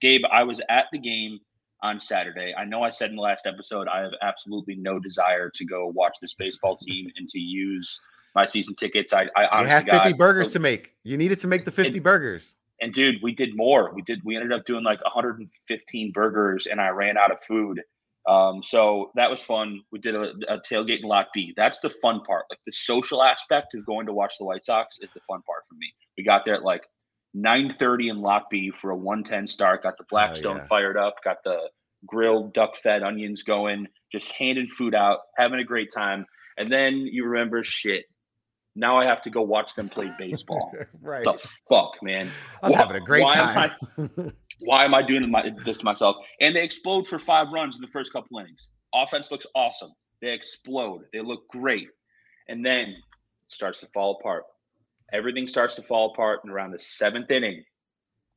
Gabe, I was at the game on Saturday. I know I said in the last episode I have absolutely no desire to go watch this baseball team and to use my season tickets. I, I You honestly have 50 God, burgers to make. You needed to make the 50 And- burgers. And dude, we did more. We did. We ended up doing like 115 burgers, and I ran out of food. Um, so that was fun. We did a, a tailgate in Lot B. That's the fun part. Like the social aspect of going to watch the White Sox is the fun part for me. We got there at like 9:30 in Lot B for a 110 start. Got the Blackstone yeah. fired up. Got the grilled duck fed onions going. Just handing food out, having a great time. And then you remember shit. Now I have to go watch them play baseball. right. the fuck, man? I was Why- having a great why am time. I- why am I doing this to myself? And they explode for five runs in the first couple innings. Offense looks awesome. They explode. They look great. And then it starts to fall apart. Everything starts to fall apart in around the seventh inning.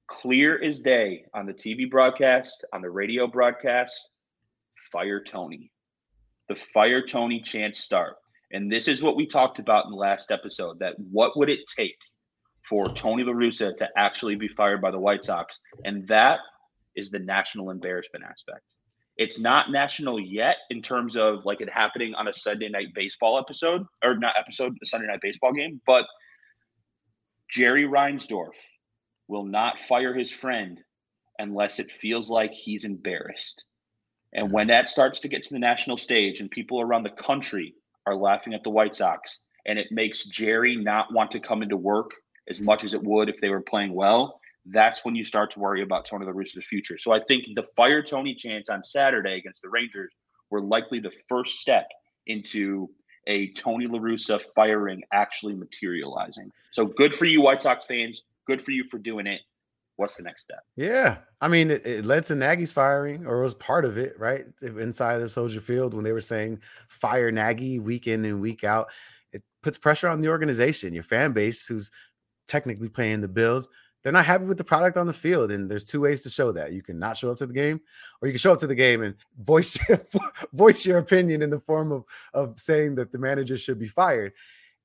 Clear as day on the TV broadcast, on the radio broadcast, fire Tony. The fire Tony chants start. And this is what we talked about in the last episode that what would it take for Tony La Russa to actually be fired by the White Sox? And that is the national embarrassment aspect. It's not national yet in terms of like it happening on a Sunday night baseball episode or not episode, a Sunday night baseball game, but Jerry Reinsdorf will not fire his friend unless it feels like he's embarrassed. And when that starts to get to the national stage and people around the country are laughing at the White Sox and it makes Jerry not want to come into work as much as it would if they were playing well, that's when you start to worry about Tony La Russa's future. So I think the fire Tony chants on Saturday against the Rangers were likely the first step into a Tony La Russa firing actually materializing. So good for you, White Sox fans. Good for you for doing it. What's the next step? Yeah. I mean, it, it led to Nagy's firing, or was part of it, right? Inside of Soldier Field, when they were saying fire Nagy week in and week out, it puts pressure on the organization, your fan base, who's technically paying the bills. They're not happy with the product on the field. And there's two ways to show that. You can not show up to the game, or you can show up to the game and voice your, voice your opinion in the form of, of saying that the manager should be fired.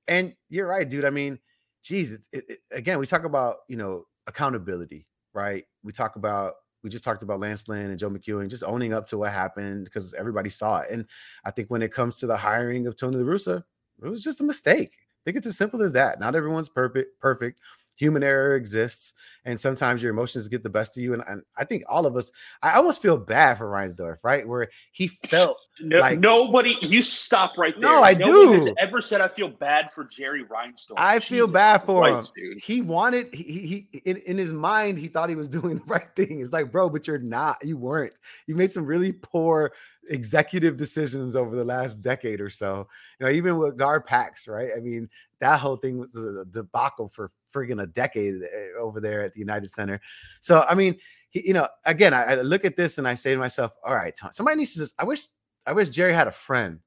And you're right, dude. I mean, geez, it's it, it- again, we talk about, you know, accountability, right? We talk about we just talked about Lance Lynn and Joe McEwing just owning up to what happened because everybody saw it. And I think when it comes to the hiring of Tony La Russa, it was just a mistake. I think it's as simple as that. Not everyone's perfect, perfect. Human error exists, and sometimes your emotions get the best of you. And, and I think all of us, I almost feel bad for Reinsdorf, right? Where he felt No, Like- nobody, you stop right there. No, I Nobody Has do. ever said I feel bad for Jerry Reinsdorf? I feel bad for Christ, him. dude. He wanted he, he in, in his mind he thought he was doing the right thing. It's like, bro, but you're not. You weren't. You made some really poor executive decisions over the last decade or so. You know, even with Gar Pax, right? I mean, that whole thing was a debacle for friggin' a decade eh, over there at the United Center. So, I mean, he, you know, again, I, I look at this and I say to myself, all right, Tom, somebody needs to just. I wish I wish Jerry had a friend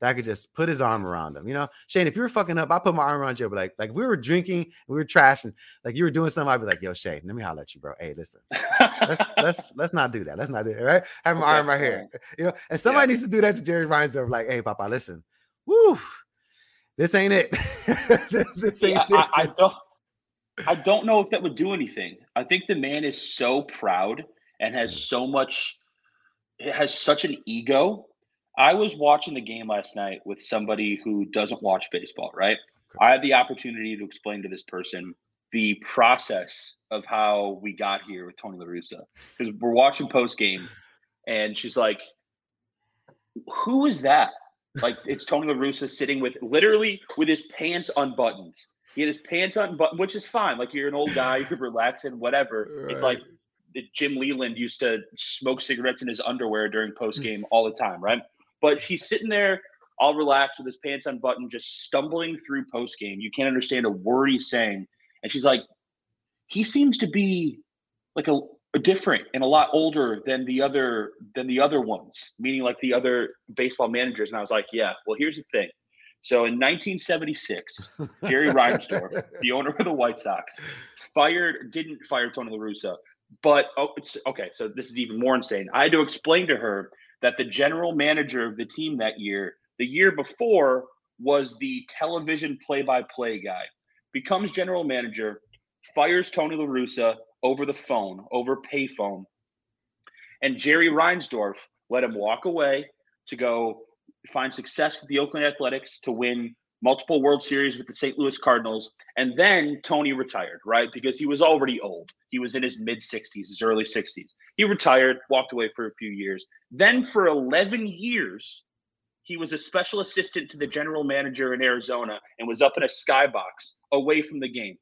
that could just put his arm around him. You know, Shane, if you were fucking up, I put my arm around you. But like, like if we were drinking, we were trashing, like you were doing something, I'd be like, yo, Shane, let me holler at you, bro. Hey, listen, let's let's let's not do that. Let's not do it. Right? Have my Okay, arm right here. You know, and somebody needs to do that to Jerry Reinsdorf. Like, hey, Papa, listen, woo, this ain't it. this ain't Yeah, it. I, I don't. I don't know if that would do anything. I think the man is so proud and has Mm. so much, he has such an ego. I was watching the game last night with somebody who doesn't watch baseball. Right. Okay. I had the opportunity to explain to this person the process of how we got here with Tony La Russa because we're watching post game, and she's like, "Who is that?" Like it's Tony La Russa sitting with literally with his pants unbuttoned. He had his pants unbuttoned, which is fine. Like you're an old guy, you could relax and whatever. Right. It's like Jim Leyland used to smoke cigarettes in his underwear during post game all the time, right? But he's sitting there all relaxed with his pants unbuttoned, just stumbling through post game. You can't understand a word he's saying. And she's like, he seems to be like a, a, different and a lot older than the other than the other ones, meaning like the other baseball managers. And I was like, yeah, well, here's the thing. So in 1976, Jerry Reinsdorf, the owner of the White Sox, fired didn't fire Tony La Russa, but oh, it's okay. So this is even more insane. I had to explain to her that the general manager of the team that year, the year before, was the television play-by-play guy. Becomes general manager, fires Tony La Russa over the phone, over payphone, and Jerry Reinsdorf let him walk away to go find success with the Oakland Athletics to win multiple World Series with the St. Louis Cardinals. And then Tony retired, right? Because he was already old. He was in his mid 60s, his early 60s. He retired, walked away for a few years. Then for 11 years, he was a special assistant to the general manager in Arizona and was up in a skybox away from the game.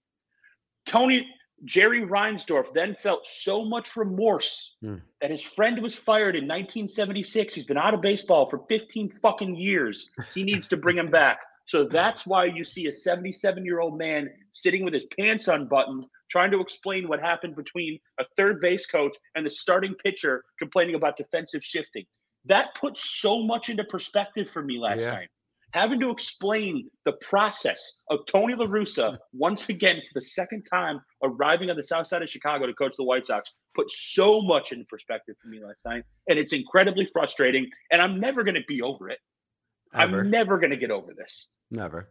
Tony Jerry Reinsdorf then felt so much remorse mm. that his friend was fired in 1976. He's been out of baseball for 15 fucking years. He needs to bring him back. So that's why you see a 77 year old man sitting with his pants unbuttoned, trying to explain what happened between a third base coach and the starting pitcher complaining about defensive shifting. That put so much into perspective for me last yeah. night having to explain the process of Tony La Russa once again for the second time arriving on the south side of Chicago to coach the White Sox put so much into perspective for me last night. And it's incredibly frustrating. And I'm never going to be over it. Ever. I'm never going to get over this. Never.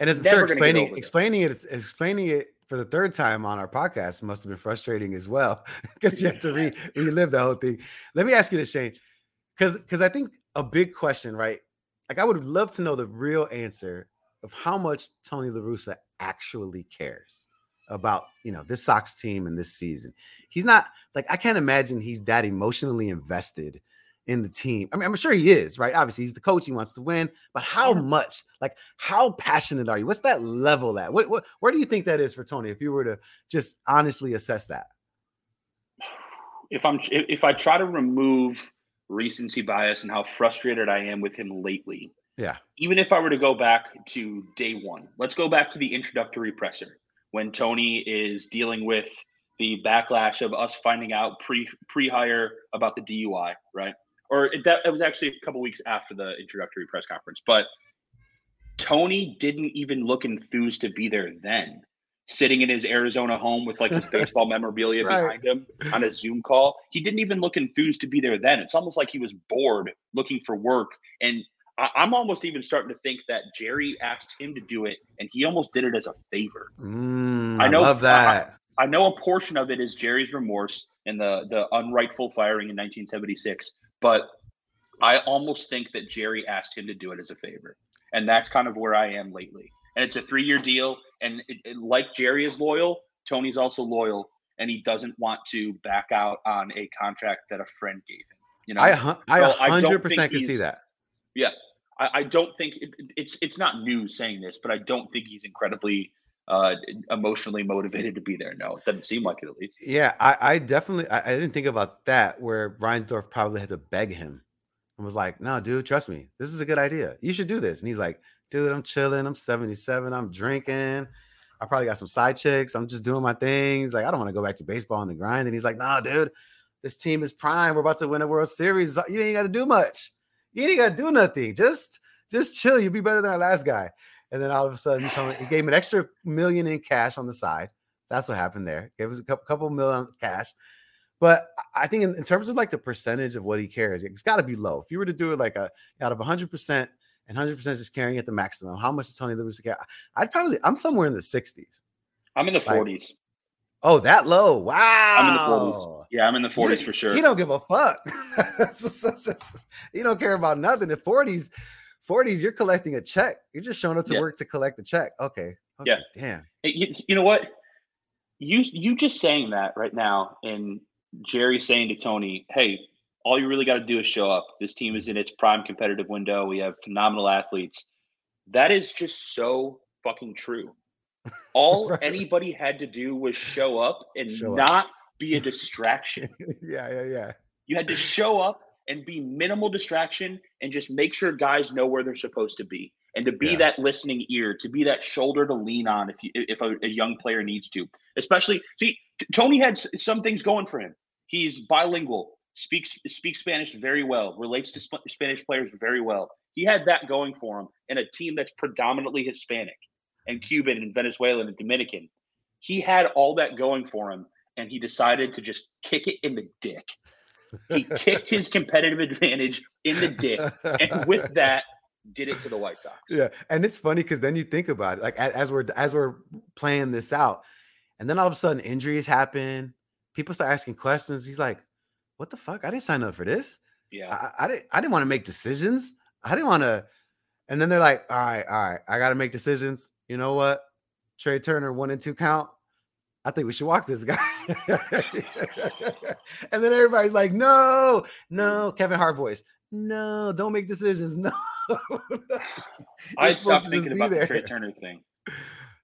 And as I'm sure explaining explaining it explaining it for the third time on our podcast must have been frustrating as well because you have to re- relive the whole thing. Let me ask you this, Shane, because because I think a big question, right? like I would love to know the real answer of how much Tony La Russa actually cares about you know this Sox team and this season. He's not like I can't imagine he's that emotionally invested in the team. I mean, I'm sure he is, right? Obviously, he's the coach, he wants to win, but how much? Like, how passionate are you? What's that level at? What, what where do you think that is for Tony if you were to just honestly assess that? If I'm if I try to remove recency bias and how frustrated I am with him lately. Yeah. Even if I were to go back to day one, let's go back to the introductory presser when Tony is dealing with the backlash of us finding out pre pre hire about the DUI, right? Or it, that it was actually a couple weeks after the introductory press conference, but Tony didn't even look enthused to be there then sitting in his Arizona home with like his baseball memorabilia right. behind him on a Zoom call. He didn't even look enthused to be there then. It's almost like he was bored looking for work. And I- am almost even starting to think that Jerry asked him to do it and he almost did it as a favor. Mm, I know I love that. I, I know a portion of it is Jerry's remorse and the the unrightful firing in 1976, but I almost think that Jerry asked him to do it as a favor. And that's kind of where I am lately and it's a three year deal. And it, it, like Jerry is loyal, Tony's also loyal, and he doesn't want to back out on a contract that a friend gave him. You know, I I hundred percent can see that. Yeah, I, I don't think it, it's it's not news saying this, but I don't think he's incredibly uh, emotionally motivated to be there. No, it doesn't seem like it at least. Yeah, I, I definitely I, I, didn't think about that where Reinsdorf probably had to beg him and was like, "No, dude, trust me, this is a good idea. You should do this." And he's like, dude, I'm chilling. I'm 77. I'm drinking. I probably got some side chicks. I'm just doing my things. Like, I don't want to go back to baseball on the grind. And he's like, nah, dude, this team is prime. We're about to win a World Series. You ain't got to do much. You ain't got to do nothing. Just, just chill. You'll be better than our last guy. And then all of a sudden, Tony, he gave him an extra million in cash on the side. That's what happened there. Gave us a couple, couple million cash. But I think in, in terms of like the percentage of what he cares, it's got to be low. If you were to do it like a out of 100%, and 100% is carrying at the maximum. How much does Tony Russa care? I'd probably, I'm somewhere in the 60s. I'm in the 40s. Oh, that low. Wow. I'm in the 40s. Yeah, I'm in the 40s for sure. He don't give a fuck. he don't care about nothing. The 40s, 40s, you're collecting a check. You're just showing up to yeah. work to collect a check. Okay. okay. Yeah. Damn. You, you know what? You you just saying that right now, and Jerry saying to Tony, "Hey, all you really got to do is show up. This team is in its prime competitive window. We have phenomenal athletes. That is just so fucking true. All right. anybody had to do was show up and show not up. be a distraction. yeah, yeah, yeah. You had to show up and be minimal distraction and just make sure guys know where they're supposed to be and to be yeah. that listening ear, to be that shoulder to lean on if you, if a, a young player needs to. Especially, see, Tony had some things going for him. He's bilingual speaks speaks Spanish very well, relates to Sp- Spanish players very well. He had that going for him in a team that's predominantly Hispanic and Cuban and Venezuelan and Dominican. He had all that going for him, and he decided to just kick it in the dick. He kicked his competitive advantage in the dick, and with that, did it to the White Sox. Yeah, and it's funny because then you think about it, like as we're as we're playing this out, and then all of a sudden injuries happen. People start asking questions. He's like, what the fuck? I didn't sign up for this. Yeah. I, I didn't I didn't want to make decisions. I didn't want to. And then they're like, all right, all right, I gotta make decisions. You know what? Trea Turner, one and two count. I think we should walk this guy. and then everybody's like, no, no, Kevin Hart voice. No, don't make decisions. No. I stopped thinking about there. the Trea Turner thing.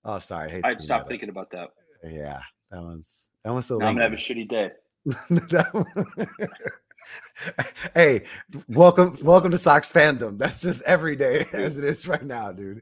Oh, sorry. I I'd stop thinking about that. Yeah, that one's that one's so. I'm gonna have a shitty day. hey, welcome, welcome to Sox fandom. That's just every day as it is right now, dude.